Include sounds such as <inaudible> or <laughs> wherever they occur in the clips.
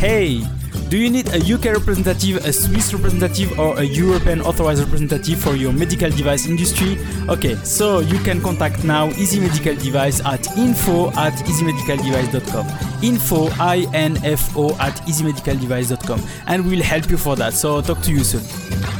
Hey, do you need a UK representative, a Swiss representative, or a European authorized representative for your medical device industry? Okay, so you can contact now Easy Medical Device at info at easymedicaldevice.com. Info, I-N-F-O at easymedicaldevice.com and we'll help you for that. So talk to you soon.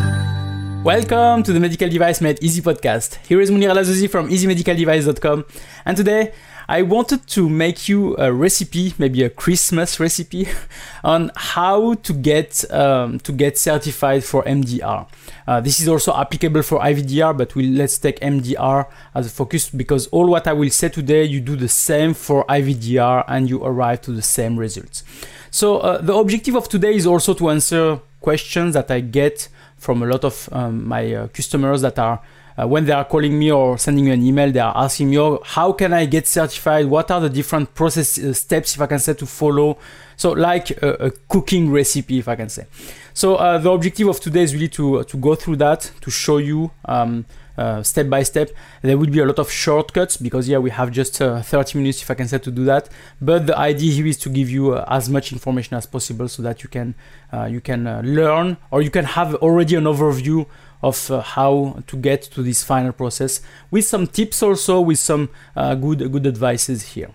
Welcome to the Medical Device Made Easy podcast. Here is Monir El Azzouzi from easymedicaldevice.com. And today I wanted to make you a recipe, maybe a Christmas recipe, <laughs> on how to get um, to get certified for MDR. Uh, this is also applicable for IVDR, but we'll, let's take MDR as a focus because all what I will say today, you do the same for IVDR and you arrive to the same results. So uh, the objective of today is also to answer questions that I get from a lot of um, my uh, customers that are uh, when they are calling me or sending me an email, they are asking me, oh, how can I get certified? What are the different process uh, steps, if I can say, to follow? So, like a, a cooking recipe, if I can say. So, uh, the objective of today is really to to go through that, to show you um, uh, step by step. There will be a lot of shortcuts because yeah, we have just uh, 30 minutes, if I can say, to do that. But the idea here is to give you uh, as much information as possible so that you can uh, you can uh, learn or you can have already an overview of uh, how to get to this final process with some tips also with some good good advices here.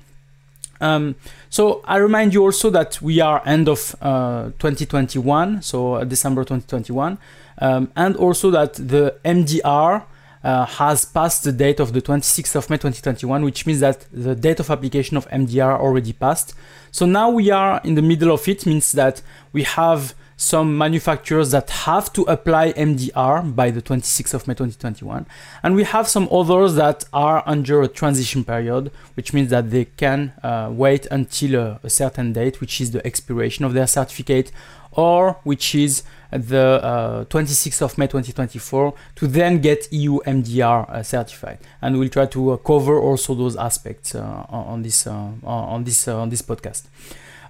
Um, so I remind you also that we are end of 2021, so December 2021, um, and also that the MDR has passed the date of the 26th of May 2021, which means that the date of application of MDR already passed. So now we are in the middle of it, means that we have some manufacturers that have to apply MDR by the 26th of May 2021. And we have some others that are under a transition period, which means that they can uh, wait until a, a, certain date, which is the expiration of their certificate, or which is the uh, 26th of May 2024 to then get EU MDR uh, certified. And we'll try to uh, cover also those aspects uh, on this uh, on this on this podcast.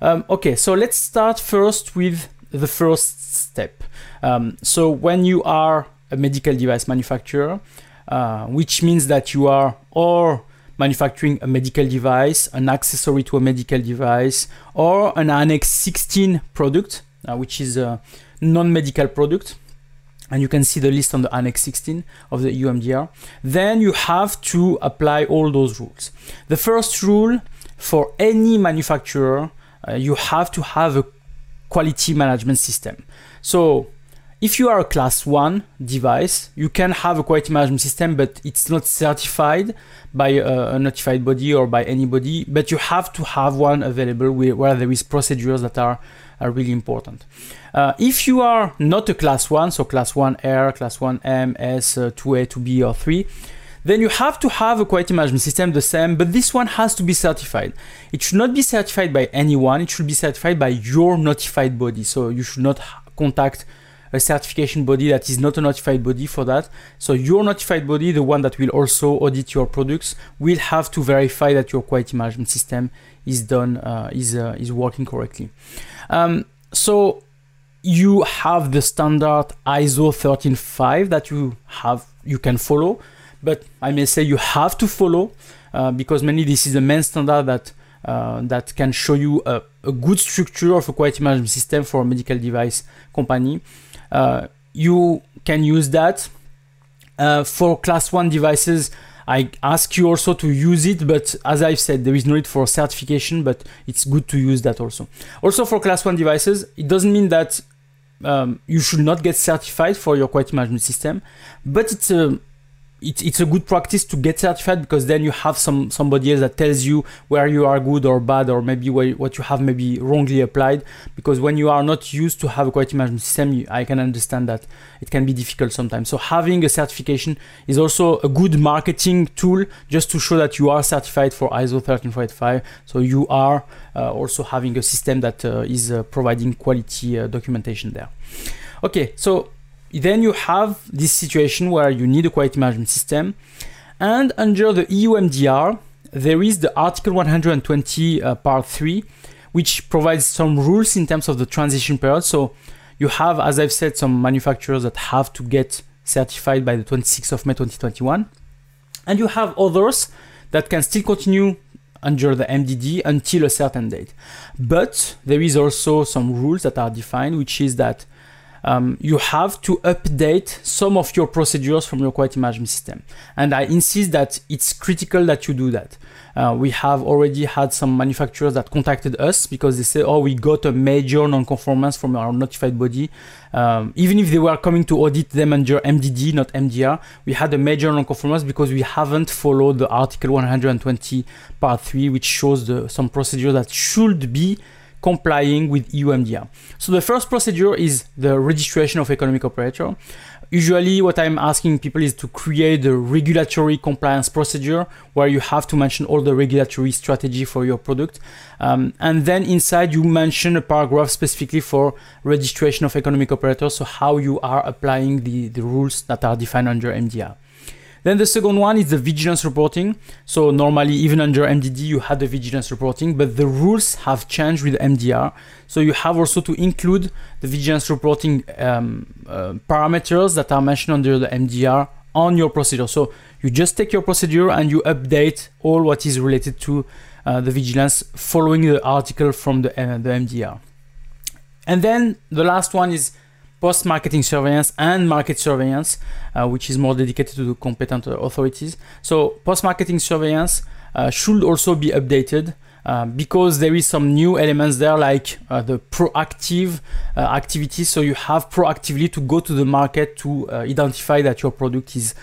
Um, okay, so let's start first with the first step. Um, so when you are a medical device manufacturer, uh, which means that you are or manufacturing a medical device, an accessory to a medical device, or an Annex 16 product, uh, which is a non-medical product and you can see the list on the annex 16 of the EU MDR then you have to apply all those rules. The first rule for any manufacturer uh, you have to have a quality management system. So if you are a class 1 device you can have a quality management system but it's not certified by a, notified body or by anybody but you have to have one available where, there is procedures that are, are really important uh, if you are not a class 1, so class 1R, class 1M, S, uh, 2A, 2B, or 3, then you have to have a quality management system the same, but this one has to be certified. It should not be certified by anyone, it should be certified by your notified body. So you should not contact a certification body that is not a notified body for that. So your notified body, the one that will also audit your products, will have to verify that your quality management system is done, uh, is uh, is working correctly. Um, so you have the standard ISO 135 that you have you can follow, but I may say you have to follow uh, because mainly this is the main standard that uh, that can show you a, a, good structure of a quality management system for a medical device company. Uh, you can use that uh, for class one devices. I ask you also to use it, but as I've said, there is no need for certification, but it's good to use that also. Also for class one devices, it doesn't mean that um, you should not get certified for your quality management system, but it's a it's, it's a good practice to get certified because then you have some somebody else that tells you where you are good or bad or maybe what you have maybe wrongly applied. Because when you are not used to have a quality management system i can understand that it can be difficult sometimes. So having a certification is also a good marketing tool just to show that you are certified for iso 13485 so you are uh, also having a system that uh, is uh, providing quality uh, documentation there. Okay so then you have this situation where you need a quality management system. And under the EU MDR, there is the Article 120, uh, Part 3, which provides some rules in terms of the transition period. So you have, as I've said, some manufacturers that have to get certified by the 26th of May 2021. And you have others that can still continue under the MDD until a certain date. But there is also some rules that are defined, which is that um, you have to update some of your procedures from your quality management system. And I insist that it's critical that you do that. Uh, we have already had some manufacturers that contacted us because they say, oh, we got a major non-conformance from our notified body. Um, even if they were coming to audit them under MDD, not MDR, we had a major non-conformance because we haven't followed the Article 120 Part 3, which shows the, some procedures that should be complying with EU MDR. So the first procedure is the registration of economic operator. Usually what I'm asking people is to create a regulatory compliance procedure where you have to mention all the regulatory strategy for your product. Um, and then inside you mention a paragraph specifically for registration of economic operators. So how you are applying the, the rules that are defined under MDR. Then the second one is the vigilance reporting. So normally, even under MDD, you had the vigilance reporting, but the rules have changed with MDR. So you have also to include the vigilance reporting um, uh, parameters that are mentioned under the MDR on your procedure. So you just take your procedure and you update all what is related to uh, the vigilance following the article from the, uh, the MDR. And then the last one is post-marketing surveillance and market surveillance, uh, which is more dedicated to the competent authorities. So post-marketing surveillance uh, should also be updated uh, because there is some new elements there like uh, the proactive uh, activities. So you have proactively to go to the market to uh, identify that your product is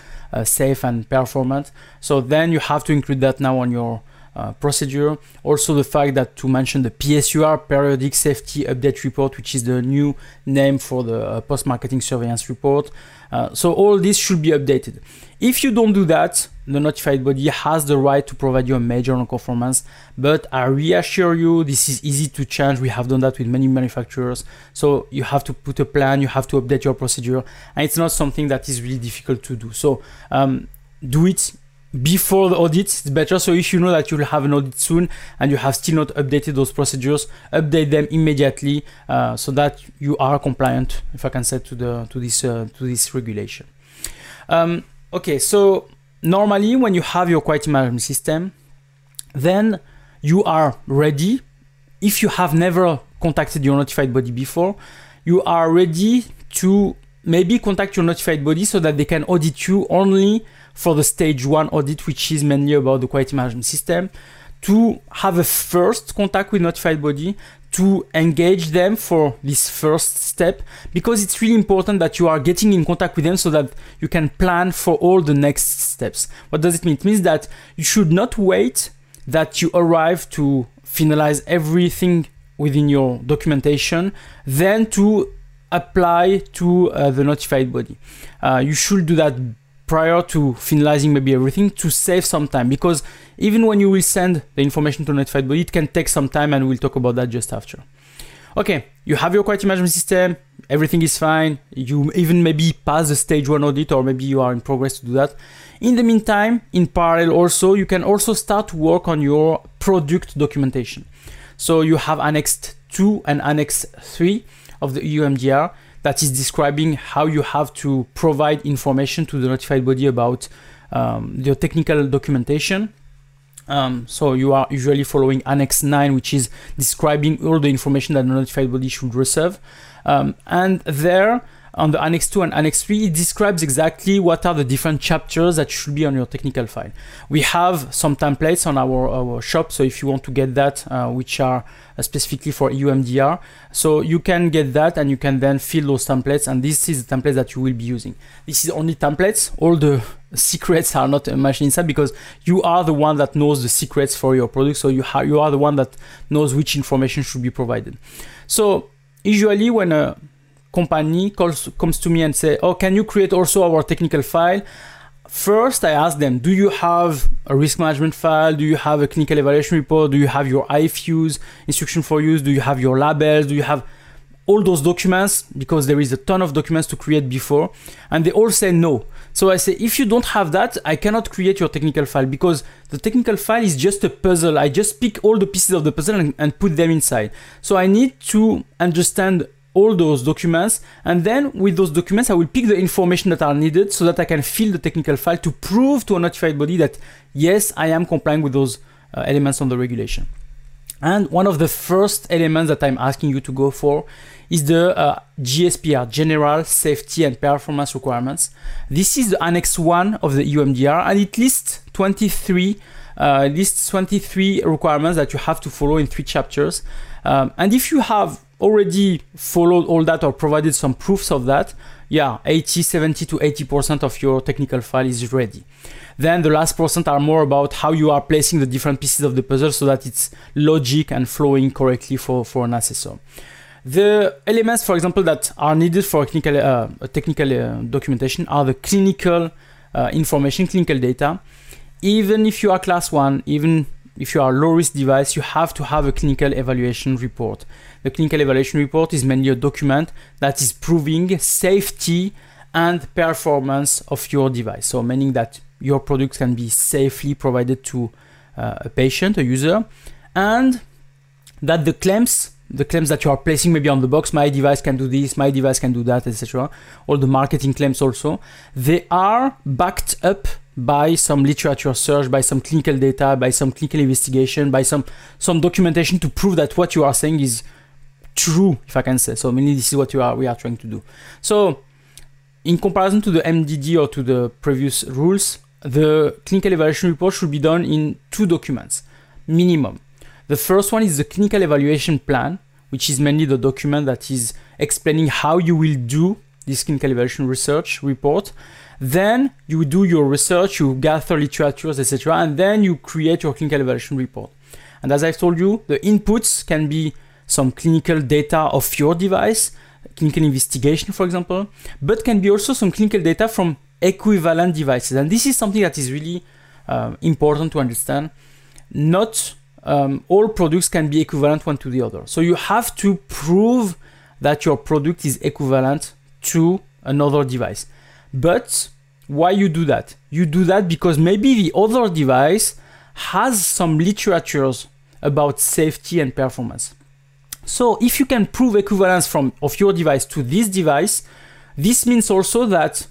safe and performant. So then you have to include that now on your uh, procedure. Also, the fact that to mention the PSUR, Periodic Safety Update Report, which is the new name for the uh, post marketing surveillance report. Uh, so, all this should be updated. If you don't do that, the notified body has the right to provide you a major non-conformance, but I reassure you, this is easy to change. We have done that with many manufacturers. So you have to put a plan, you have to update your procedure, and it's not something that is really difficult to do. So um, do it before the audit it's better. So if you know that you'll have an audit soon and you have still not updated those procedures update them immediately uh, so that you are compliant if i can say to the to this uh, to this regulation. Um, okay so normally when you have your quality management system then you are ready. If you have never contacted your notified body before you are ready to maybe contact your notified body so that they can audit you only for the stage one audit, which is mainly about the quality management system, to have a first contact with notified body, to engage them for this first step, because it's really important that you are getting in contact with them so that you can plan for all the next steps. What does it mean? It means that you should not wait that you arrive to finalize everything within your documentation, then to apply to uh, the notified body. Uh, you should do that prior to finalizing maybe everything to save some time. Because even when you will send the information to notified body it can take some time and we'll talk about that just after. Okay you have your quality management system everything is fine. You even maybe pass the stage one audit or maybe you are in progress to do that. In the meantime in parallel also you can also start to work on your product documentation. So you have annex 2 and annex 3 of the EU MDR that is describing how you have to provide information to the notified body about um, the technical documentation. Um, so you are usually following Annex 9, which is describing all the information that the notified body should receive. Um, and there, on the Annex 2 and Annex 3, it describes exactly what are the different chapters that should be on your technical file. We have some templates on our, our shop, so if you want to get that, uh, which are uh, specifically for EU MDR, so you can get that and you can then fill those templates, and this is the template that you will be using. This is only templates, all the <laughs> secrets are not mentioned inside because you are the one that knows the secrets for your product, so you, ha- you are the one that knows which information should be provided. So usually when a company calls, comes to me and say, oh, can you create also our technical file? First, I ask them, do you have a risk management file? Do you have a clinical evaluation report? Do you have your IFUs, instruction for use? Do you have your labels? Do you have all those documents because there is a ton of documents to create before and they all say no so i say if you don't have that i cannot create your technical file because the technical file is just a puzzle i just pick all the pieces of the puzzle and, and put them inside so i need to understand all those documents and then with those documents i will pick the information that are needed so that i can fill the technical file to prove to a notified body that yes i am complying with those uh, elements on the regulation and one of the first elements that i'm asking you to go for is the uh, GSPR, General Safety and Performance Requirements. This is the Annex 1 of the EU MDR and it lists 23 uh, lists 23 requirements that you have to follow in three chapters. Um, and if you have already followed all that or provided some proofs of that, yeah, 80, 70 to 80% of your technical file is ready. Then the last percent are more about how you are placing the different pieces of the puzzle so that it's logic and flowing correctly for, for an assessor. The elements, for example, that are needed for technical, uh, technical uh, documentation are the clinical uh, information, clinical data. Even if you are class one, even if you are low risk device, you have to have a clinical evaluation report. The clinical evaluation report is mainly a document that is proving safety and performance of your device. So meaning that your product can be safely provided to uh, a patient, a user, and that the claims the claims that you are placing maybe on the box my device can do this my device can do that etc all the marketing claims also they are backed up by some literature search by some clinical data by some clinical investigation by some some documentation to prove that what you are saying is true if i can say so mainly this is what are we are trying to do so in comparison to the mdd or to the previous rules the clinical evaluation report should be done in two documents minimum the first one is the clinical evaluation plan, which is mainly the document that is explaining how you will do this clinical evaluation research report. Then you do your research, you gather literatures, etc., and then you create your clinical evaluation report. And as I've told you, the inputs can be some clinical data of your device, clinical investigation, for example, but can be also some clinical data from equivalent devices. And this is something that is really uh, important to understand. Not um, all products can be equivalent one to the other. So you have to prove that your product is equivalent to another device. But why you do that? You do that because maybe the other device has some literatures about safety and performance. So if you can prove equivalence from of your device to this device, this means also that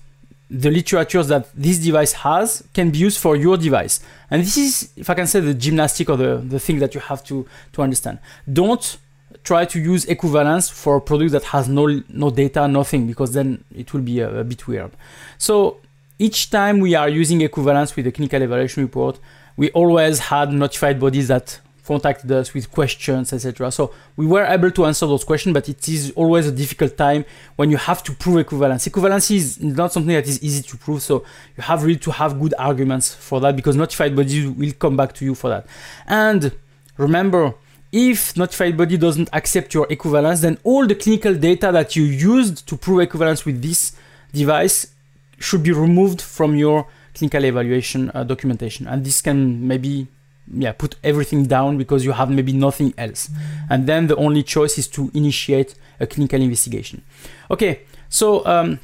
the literature that this device has can be used for your device. And this is, if I can say, the gymnastic or the, the thing that you have to, to understand. Don't try to use equivalence for a product that has no, no data, nothing, because then it will be a, a bit weird. So each time we are using equivalence with the clinical evaluation report, we always had notified bodies that contacted us with questions, etc. So we were able to answer those questions, but it is always a difficult time when you have to prove equivalence. Equivalence is not something that is easy to prove, so you have really to have good arguments for that because notified body will come back to you for that. And remember, if notified body doesn't accept your equivalence, then all the clinical data that you used to prove equivalence with this device should be removed from your clinical evaluation uh, documentation. And this can maybe yeah put everything down because you have maybe nothing else. And then the only choice is to initiate a clinical investigation. Okay so um,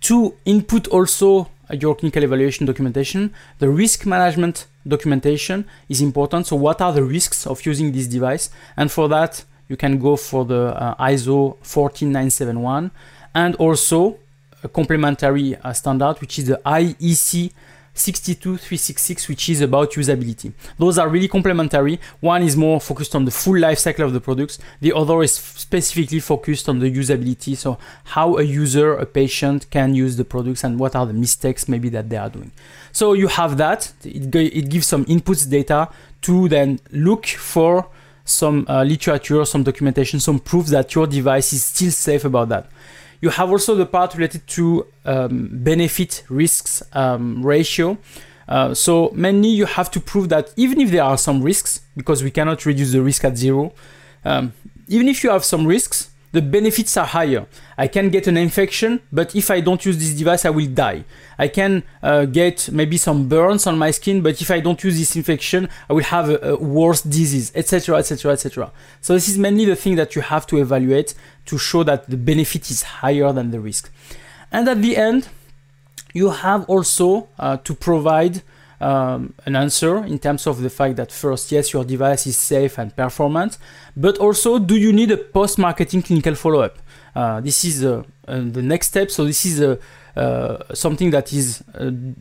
to input also your clinical evaluation documentation the risk management documentation is important. So what are the risks of using this device? And for that you can go for the uh, iso 14971 and also a complementary uh, standard which is the iec 62366 which is about usability. Those are really complementary. One is more focused on the full life cycle of the products. The other is specifically focused on the usability. So how a user a patient can use the products and what are the mistakes maybe that they are doing. So you have that. It, it gives some inputs data to then look for some uh, literature some documentation some proof that your device is still safe about that you have also the part related to um, benefit risks um, ratio. Uh, so mainly you have to prove that even if there are some risks, because we cannot reduce the risk at zero, um, even if you have some risks, the benefits are higher. I can get an infection, but if I don't use this device, I will die. I can uh, get maybe some burns on my skin, but if I don't use this infection, I will have a, a worse disease, etc., etc., etc. So this is mainly the thing that you have to evaluate to show that the benefit is higher than the risk. And at the end, you have also uh, to provide um, an answer in terms of the fact that first, yes, your device is safe and performant, but also, do you need a post-marketing clinical follow-up? Uh, this is uh, uh the next step. So this is uh, uh, something that is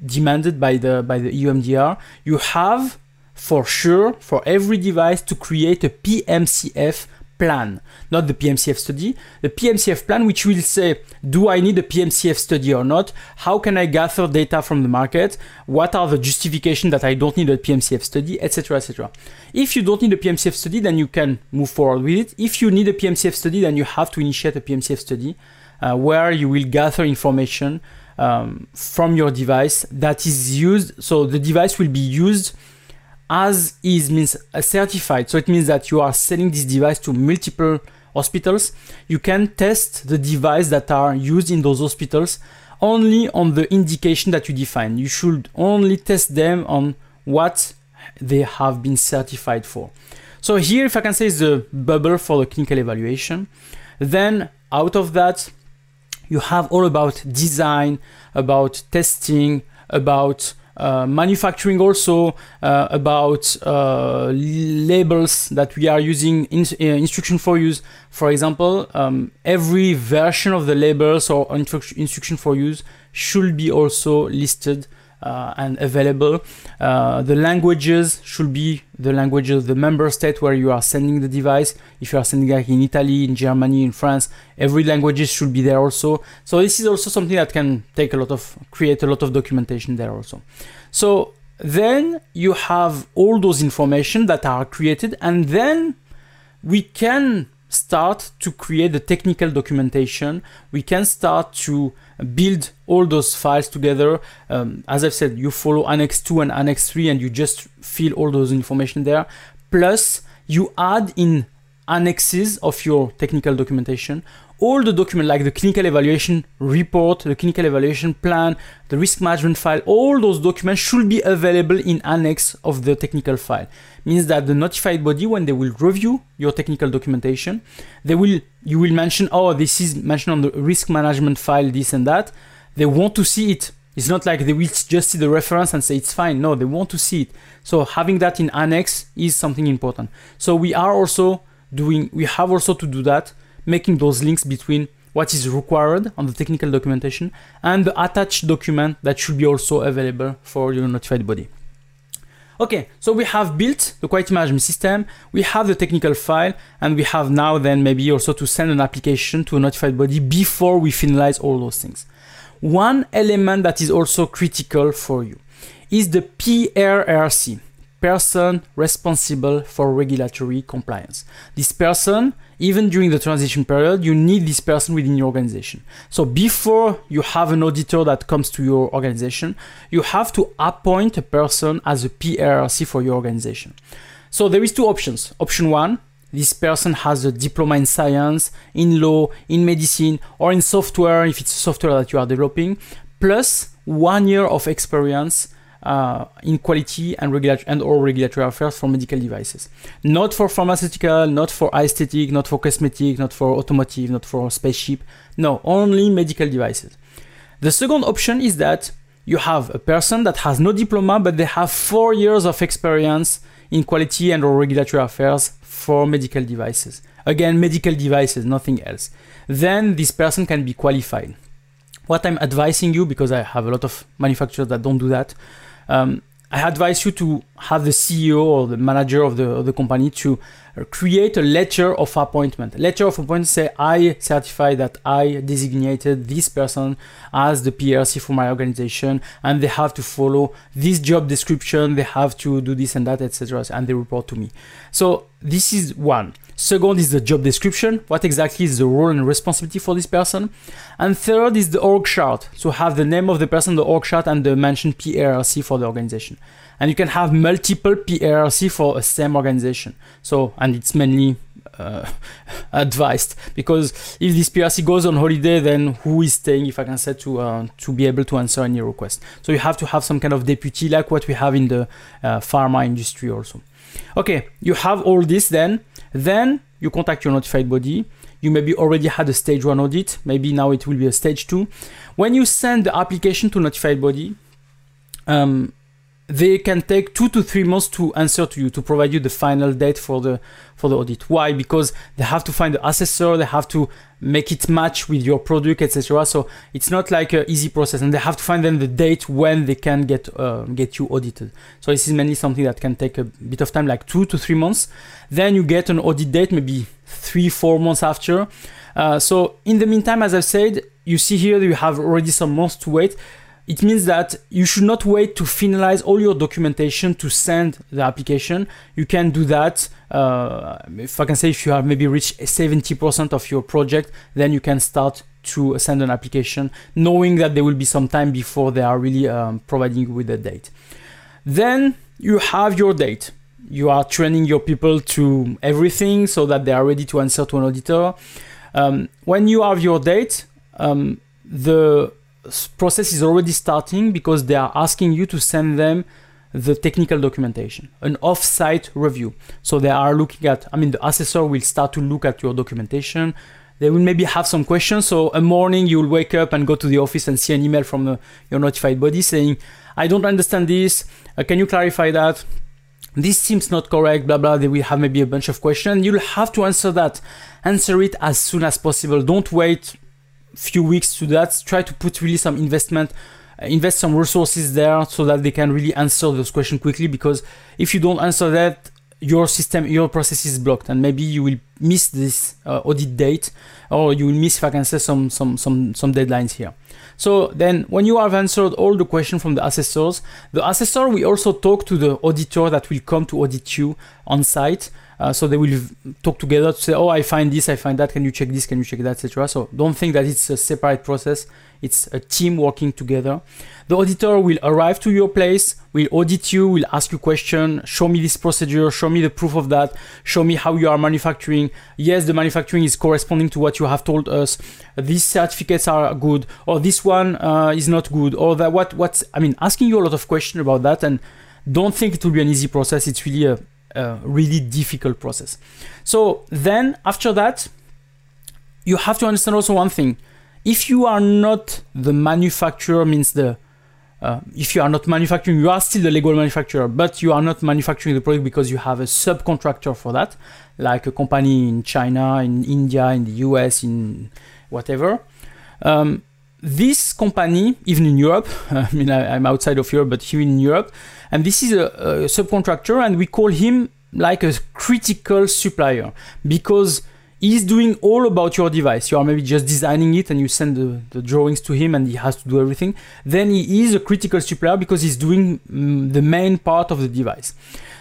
demanded by the by the EUMDR. You have for sure for every device to create a PMCF plan, not the PMCF study, the PMCF plan, which will say, do I need a PMCF study or not? How can I gather data from the market? What are the justification that I don't need a PMCF study, etc., etc. If you don't need a PMCF study, then you can move forward with it. If you need a PMCF study, then you have to initiate a PMCF study uh, where you will gather information um, from your device that is used. So the device will be used as is means certified. So it means that you are selling this device to multiple hospitals. You can test the device that are used in those hospitals only on the indication that you define. You should only test them on what they have been certified for. So here, if I can say, is the bubble for the clinical evaluation. Then out of that, you have all about design, about testing, about manufacturing also uh, about uh, labels that we are using in, uh, instruction for use. For example um, every version of the labels or instruction for use should be also listed uh, and available. Uh, the languages should be the languages of the member state where you are sending the device. If you are sending like in Italy, in Germany, in France, every languages should be there also. So this is also something that can take a lot of create a lot of documentation there also. So then you have all those information that are created and then we can start to create the technical documentation. We can start to build all those files together. Um, as I've said, you follow Annex 2 and Annex 3 and you just fill all those information there. Plus, you add in annexes of your technical documentation all the document like the clinical evaluation report, the clinical evaluation plan, the risk management file, all those documents should be available in annex of the technical file. Means that the notified body, when they will review your technical documentation, they will you will mention, oh, this is mentioned on the risk management file, this and that. They want to see it. It's not like they will just see the reference and say it's fine. No, they want to see it. So having that in annex is something important. So we are also doing, we have also to do that making those links between what is required on the technical documentation and the attached document that should be also available for your notified body. Okay, so we have built the quality management system, we have the technical file, and we have now then maybe also to send an application to a notified body before we finalize all those things. One element that is also critical for you is the PRRC, person responsible for regulatory compliance. This person even during the transition period, you need this person within your organization. So before you have an auditor that comes to your organization, you have to appoint a person as a PRC for your organization. So there is two options. Option one, this person has a diploma in science, in law, in medicine, or in software, if it's software that you are developing, plus one year of experience uh, in quality and regulatory and or regulatory affairs for medical devices. Not for pharmaceutical, not for aesthetic, not for cosmetic, not for automotive, not for spaceship. No, only medical devices. The second option is that you have a person that has no diploma, but they have four years of experience in quality and or regulatory affairs for medical devices. Again, medical devices, nothing else. Then this person can be qualified. What I'm advising you, because I have a lot of manufacturers that don't do that, um, I advise you to have the CEO or the manager of the, of the company to create a letter of appointment. Letter of appointment say I certify that I designated this person as the PRC for my organization, and they have to follow this job description. They have to do this and that, etc. And they report to me. So this is one. Second is the job description. What exactly is the role and responsibility for this person? And third is the org chart. So have the name of the person, the org chart, and the mentioned PRC for the organization. And you can have multiple PRC for a same organization. So, and it's mainly uh, <laughs> advised because if this PRC goes on holiday, then who is staying, if I can say, to uh, to be able to answer any request? So you have to have some kind of deputy, like what we have in the uh, pharma industry also. Okay, you have all this then. Then you contact your notified body. You maybe already had a stage one audit. Maybe now it will be a stage two. When you send the application to notified body, um, they can take two to three months to answer to you to provide you the final date for the for the audit. Why? Because they have to find the assessor they have to make it match with your product etc so it's not like an easy process and they have to find then the date when they can get uh, get you audited. So this is mainly something that can take a bit of time like two to three months. Then you get an audit date maybe three four months after. Uh, so in the meantime as i've said you see here you have already some months to wait it means that you should not wait to finalize all your documentation to send the application. You can do that. Uh, if I can say, if you have maybe reached 70% of your project, then you can start to send an application, knowing that there will be some time before they are really um, providing you with a date. Then you have your date. You are training your people to everything so that they are ready to answer to an auditor. Um, when you have your date, um, the process is already starting because they are asking you to send them the technical documentation, an off-site review. So they are looking at, I mean, the assessor will start to look at your documentation. They will maybe have some questions. So a morning you will wake up and go to the office and see an email from your notified body saying, I don't understand this. Uh, can you clarify that? This seems not correct, blah, blah. They will have maybe a bunch of questions. You'll have to answer that. Answer it as soon as possible. Don't wait few weeks to that try to put really some investment uh, invest some resources there so that they can really answer those questions quickly because if you don't answer that your system your process is blocked and maybe you will miss this uh, audit date or you will miss if i can say some some some some deadlines here. So then when you have answered all the questions from the assessors the assessor will also talk to the auditor that will come to audit you on site uh, so they will talk together to say, oh, I find this, I find that. Can you check this? Can you check that, etc. So don't think that it's a separate process. It's a team working together. The auditor will arrive to your place, will audit you, will ask you question, show me this procedure, show me the proof of that, show me how you are manufacturing. Yes, the manufacturing is corresponding to what you have told us. These certificates are good, or this one uh, is not good, or that what what's. I mean, asking you a lot of questions about that, and don't think it will be an easy process. It's really a a really difficult process. So then after that, you have to understand also one thing. If you are not the manufacturer, means the uh, if you are not manufacturing, you are still the legal manufacturer, but you are not manufacturing the product because you have a subcontractor for that, like a company in China, in India, in the US, in whatever. Um, this company, even in Europe, <laughs> I mean, I, am outside of Europe, but here in Europe, and this is a, a subcontractor, and we call him like a critical supplier because he's doing all about your device. You are maybe just designing it and you send the, the, drawings to him and he has to do everything. Then he is a critical supplier because he's doing mm, the main part of the device.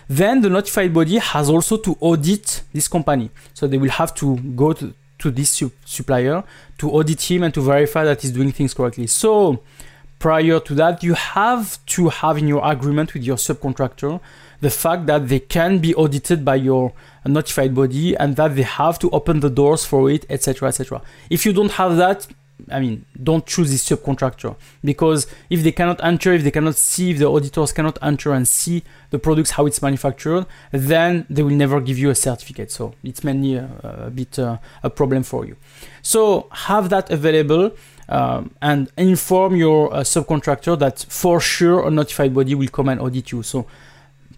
Then the notified body has also to audit this company. So they will have to go to, to this supplier to audit him and to verify that he's doing things correctly. So prior to that, you have to have in your agreement with your subcontractor the fact that they can be audited by your notified body and that they have to open the doors for it, etc. etc. If you don't have that, I mean, don't choose this subcontractor because if they cannot enter, if they cannot see, if the auditors cannot enter and see the products how it's manufactured, then they will never give you a certificate. So it's mainly a, a bit uh, a problem for you. So have that available. Um, and inform your uh, subcontractor that for sure a notified body will come and audit you. So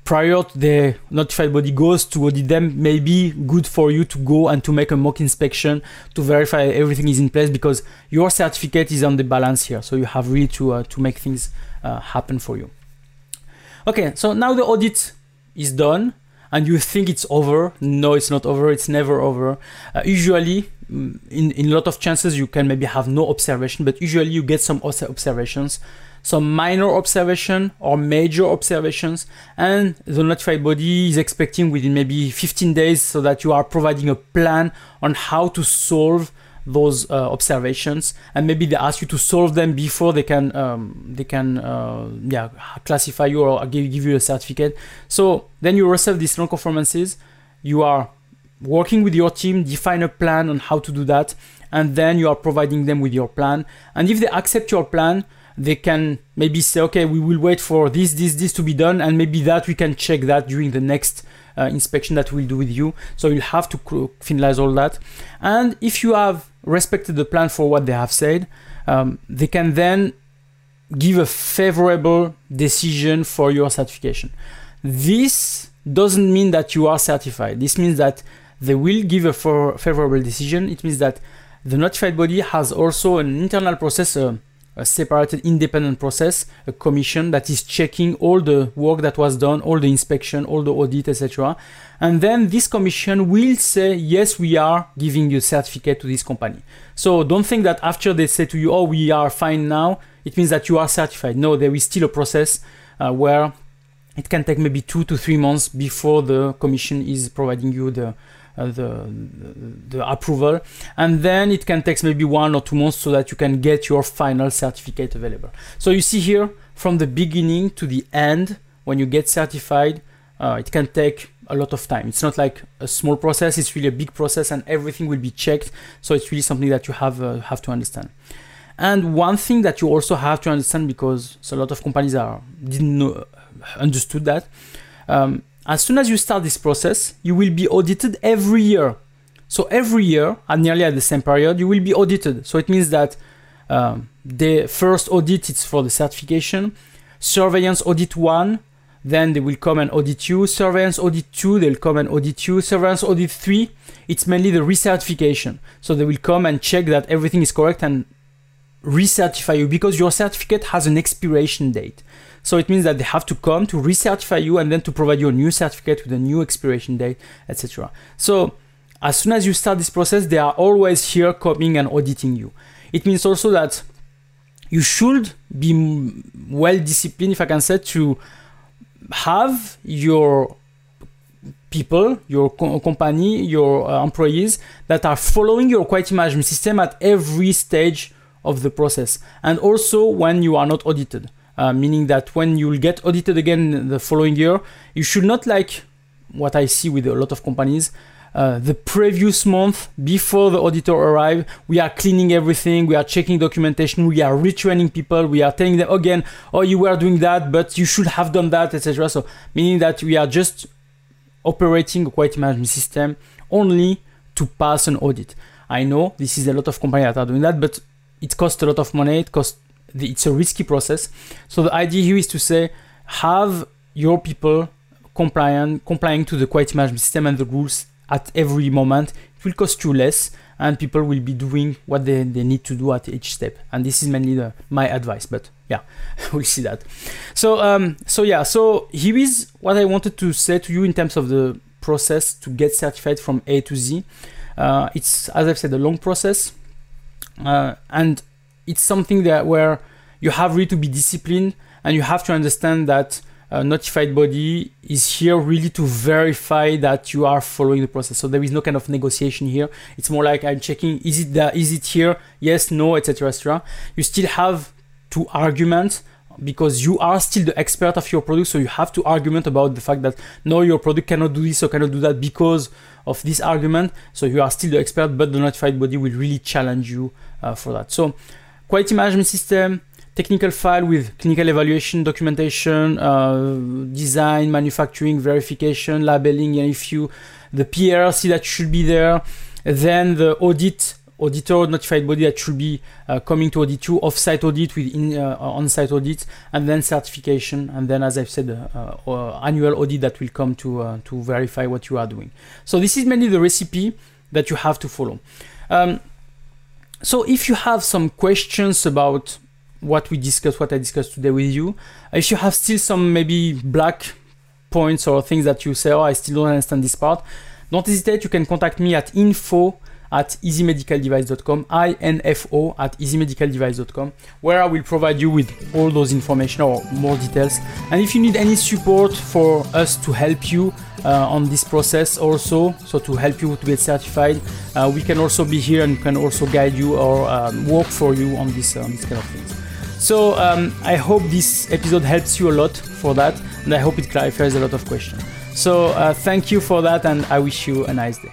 prior to the notified body goes to audit them may be good for you to go and to make a mock inspection to verify everything is in place because your certificate is on the balance here. So you have really to uh, to make things uh, happen for you. Okay so now the audit is done and you think it's over. No it's not over. It's never over. Uh, usually mm, in, in a lot of chances you can maybe have no observation but usually you get some observations some minor observation or major observations and the notified body is expecting within maybe 15 days so that you are providing a plan on how to solve those uh, observations and maybe they ask you to solve them before they can um, they can uh, yeah classify you or give, give you a certificate so then you receive these non-conformances you are working with your team, define a plan on how to do that, and then you are providing them with your plan. And if they accept your plan, they can maybe say, okay, we will wait for this, this, this to be done, and maybe that we can check that during the next uh, inspection that we'll do with you. So you'll have to finalize all that. And if you have respected the plan for what they have said, um, they can then give a favorable decision for your certification. This doesn't mean that you are certified. This means that they will give a favorable decision. It means that the notified body has also an internal process, uh, a separated independent process, a commission that is checking all the work that was done, all the inspection, all the audit, etc. And then this commission will say, yes, we are giving you certificate to this company. So don't think that after they say to you, oh, we are fine now, it means that you are certified. No, there is still a process uh, where it can take maybe two to three months before the commission is providing you the uh, the, the approval. And then it can take maybe one or two months so that you can get your final certificate available. So you see here from the beginning to the end when you get certified uh, it can take a lot of time. It's not like a small process it's really a big process and everything will be checked. So it's really something that you have uh, have to understand. And one thing that you also have to understand because a lot of companies are didn't know understood that um, as soon as you start this process, you will be audited every year. So every year, and nearly at the same period, you will be audited. So it means that um, the first audit is for the certification, surveillance audit one, then they will come and audit you. Surveillance audit two, they'll come and audit you. Surveillance audit three, it's mainly the recertification. So they will come and check that everything is correct and recertify you because your certificate has an expiration date. So it means that they have to come to recertify you and then to provide you a new certificate with a new expiration date, etc. So as soon as you start this process, they are always here coming and auditing you. It means also that you should be well disciplined, if I can say, to have your people, your co- company, your uh, employees that are following your quality management system at every stage of the process, and also when you are not audited uh, meaning that when you'll get audited again the following year, you should not like what I see with a lot of companies. Uh, the previous month before the auditor arrive, we are cleaning everything, we are checking documentation, we are retraining people, we are telling them again, oh, you were doing that, but you should have done that, etc. So, meaning that we are just operating a quality management system only to pass an audit. I know this is a lot of companies that are doing that, but it costs a lot of money, it costs the, it's a risky process. So the idea here is to say have your people compliant complying to the quality management system and the rules at every moment. It will cost you less and people will be doing what they, they need to do at each step. And this is mainly the, my advice, but yeah, <laughs> we'll see that. So um, so yeah, so here is what I wanted to say to you in terms of the process to get certified from A to Z. Uh, it's as I've said a long process, uh, and it's something that where you have really to be disciplined and you have to understand that a notified body is here really to verify that you are following the process. So there is no kind of negotiation here. It's more like I'm checking is it there, is it here? Yes, no, etc. etc. You still have to argument because you are still the expert of your product so you have to argument about the fact that no your product cannot do this or cannot do that because of this argument so you are still the expert but the notified body will really challenge you uh, for that so quality management system, technical file with clinical evaluation, documentation, uh, design, manufacturing, verification, labeling, and if you, the PRC that should be there, then the audit, auditor notified body that should be uh, coming to audit you, off-site audit with in, uh, on-site audit, and then certification, and then as I've said, uh, uh, annual audit that will come to uh, to verify what you are doing. So this is mainly the recipe that you have to follow. Um, so if you have some questions about what we discussed, what I discussed today with you, if you have still some maybe black points or things that you say, oh, I still don't understand this part, don't hesitate. You can contact me at info at easymedicaldevice.com, info at easymedicaldevice.com, where I will provide you with all those information or more details. And if you need any support for us to help you uh, on this process also, so to help you to get certified, uh, we can also be here and can also guide you or um, work for you on this, uh, this kind of things. So um, I hope this episode helps you a lot for that, and I hope it clarifies a lot of questions. So uh, thank you for that, and I wish you a nice day.